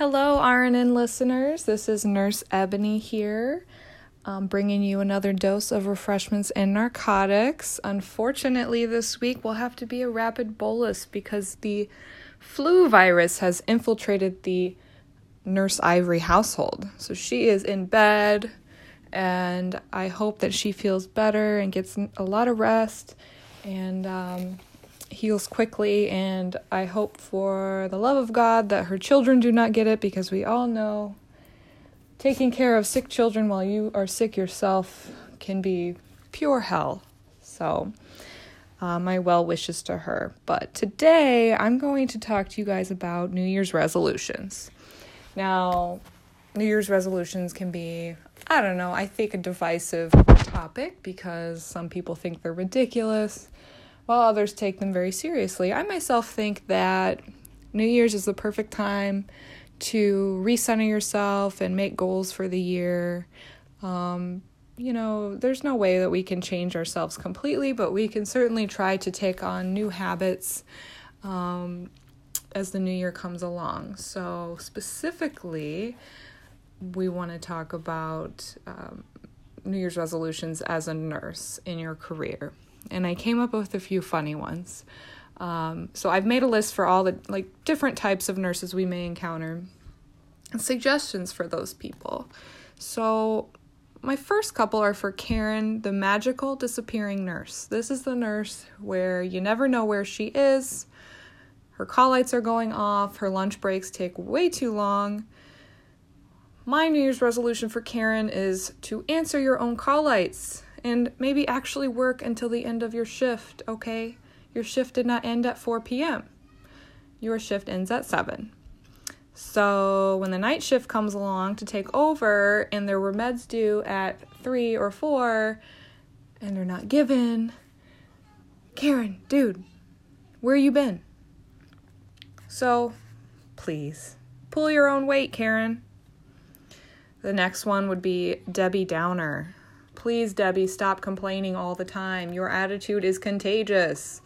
Hello, RNN listeners. This is Nurse Ebony here, um, bringing you another dose of refreshments and narcotics. Unfortunately, this week will have to be a rapid bolus because the flu virus has infiltrated the Nurse Ivory household. So she is in bed, and I hope that she feels better and gets a lot of rest. And um, heals quickly, and I hope for the love of God that her children do not get it because we all know taking care of sick children while you are sick yourself can be pure hell. So, uh, my well wishes to her. But today I'm going to talk to you guys about New Year's resolutions. Now, New Year's resolutions can be, I don't know, I think a divisive topic because some people think they're ridiculous while others take them very seriously. I myself think that New Year's is the perfect time to recenter yourself and make goals for the year. Um, you know, there's no way that we can change ourselves completely, but we can certainly try to take on new habits um, as the new year comes along. So, specifically, we want to talk about um, New Year's resolutions as a nurse in your career and I came up with a few funny ones. Um, so I've made a list for all the like different types of nurses we may encounter, and suggestions for those people. So my first couple are for Karen, the magical disappearing nurse. This is the nurse where you never know where she is. Her call lights are going off. Her lunch breaks take way too long. My New Year's resolution for Karen is to answer your own call lights and maybe actually work until the end of your shift, okay? Your shift did not end at 4 p.m., your shift ends at 7. So when the night shift comes along to take over and there were meds due at 3 or 4 and they're not given, Karen, dude, where you been? So please pull your own weight, Karen. The next one would be Debbie Downer. Please, Debbie, stop complaining all the time. Your attitude is contagious.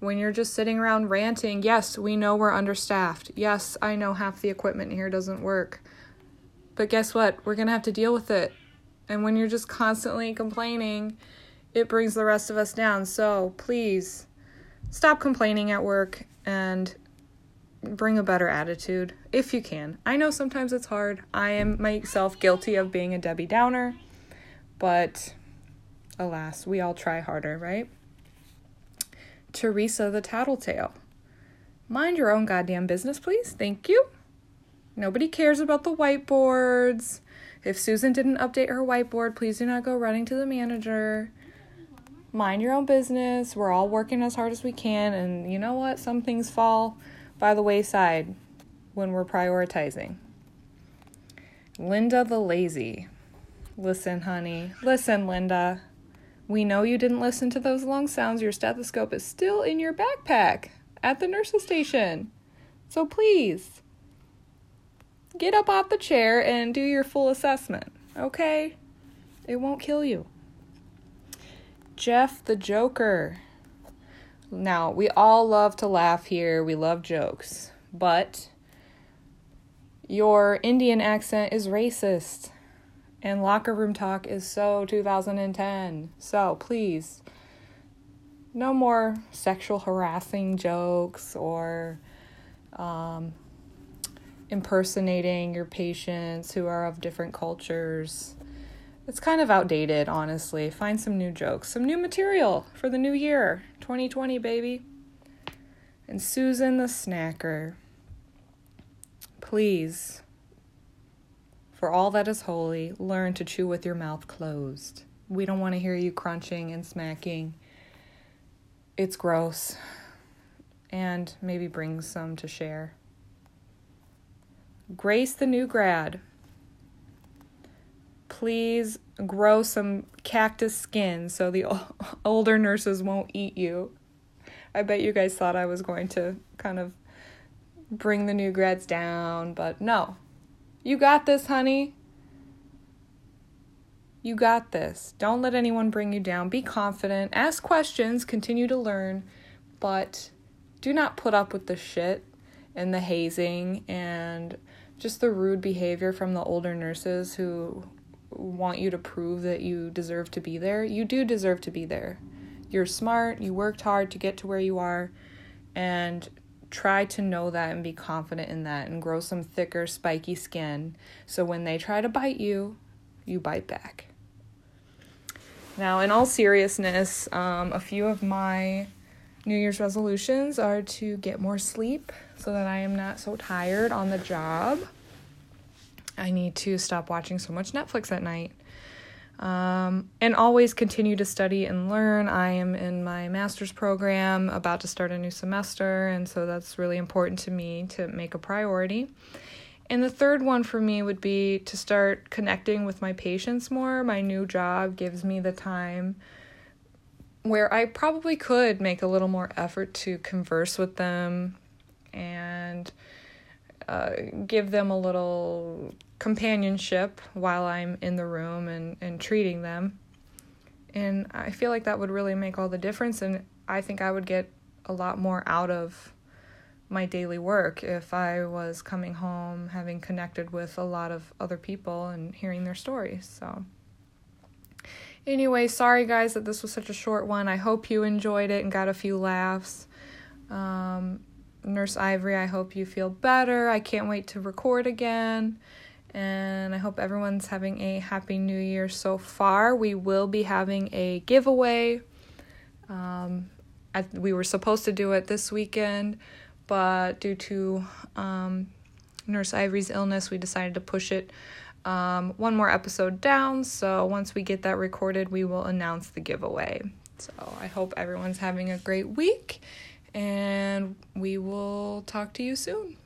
When you're just sitting around ranting, yes, we know we're understaffed. Yes, I know half the equipment here doesn't work. But guess what? We're going to have to deal with it. And when you're just constantly complaining, it brings the rest of us down. So please stop complaining at work and bring a better attitude if you can. I know sometimes it's hard. I am myself guilty of being a Debbie Downer. But alas, we all try harder, right? Teresa the Tattletale. Mind your own goddamn business, please. Thank you. Nobody cares about the whiteboards. If Susan didn't update her whiteboard, please do not go running to the manager. Mind your own business. We're all working as hard as we can, and you know what? Some things fall by the wayside when we're prioritizing. Linda the Lazy. Listen, honey. Listen, Linda. We know you didn't listen to those lung sounds. Your stethoscope is still in your backpack at the nurse's station. So please, get up off the chair and do your full assessment, okay? It won't kill you. Jeff the Joker. Now, we all love to laugh here, we love jokes, but your Indian accent is racist. And locker room talk is so 2010. So please, no more sexual harassing jokes or um, impersonating your patients who are of different cultures. It's kind of outdated, honestly. Find some new jokes, some new material for the new year 2020, baby. And Susan the Snacker, please for all that is holy, learn to chew with your mouth closed. We don't want to hear you crunching and smacking. It's gross. And maybe bring some to share. Grace the new grad. Please grow some cactus skin so the older nurses won't eat you. I bet you guys thought I was going to kind of bring the new grads down, but no, you got this, honey. You got this. Don't let anyone bring you down. Be confident. Ask questions. Continue to learn. But do not put up with the shit and the hazing and just the rude behavior from the older nurses who want you to prove that you deserve to be there. You do deserve to be there. You're smart, you worked hard to get to where you are, and try to know that and be confident in that and grow some thicker, spiky skin so when they try to bite you, you bite back. Now, in all seriousness, um, a few of my New Year's resolutions are to get more sleep so that I am not so tired on the job. I need to stop watching so much Netflix at night. Um, and always continue to study and learn. I am in my master's program, about to start a new semester, and so that's really important to me to make a priority. And the third one for me would be to start connecting with my patients more. My new job gives me the time where I probably could make a little more effort to converse with them and uh, give them a little companionship while I'm in the room and, and treating them. And I feel like that would really make all the difference. And I think I would get a lot more out of my daily work if I was coming home, having connected with a lot of other people and hearing their stories. So, anyway, sorry guys that this was such a short one. I hope you enjoyed it and got a few laughs. Um, Nurse Ivory, I hope you feel better. I can't wait to record again. And I hope everyone's having a happy new year so far. We will be having a giveaway. Um, we were supposed to do it this weekend, but due to um, Nurse Ivory's illness, we decided to push it um, one more episode down. So once we get that recorded, we will announce the giveaway. So I hope everyone's having a great week, and we will talk to you soon.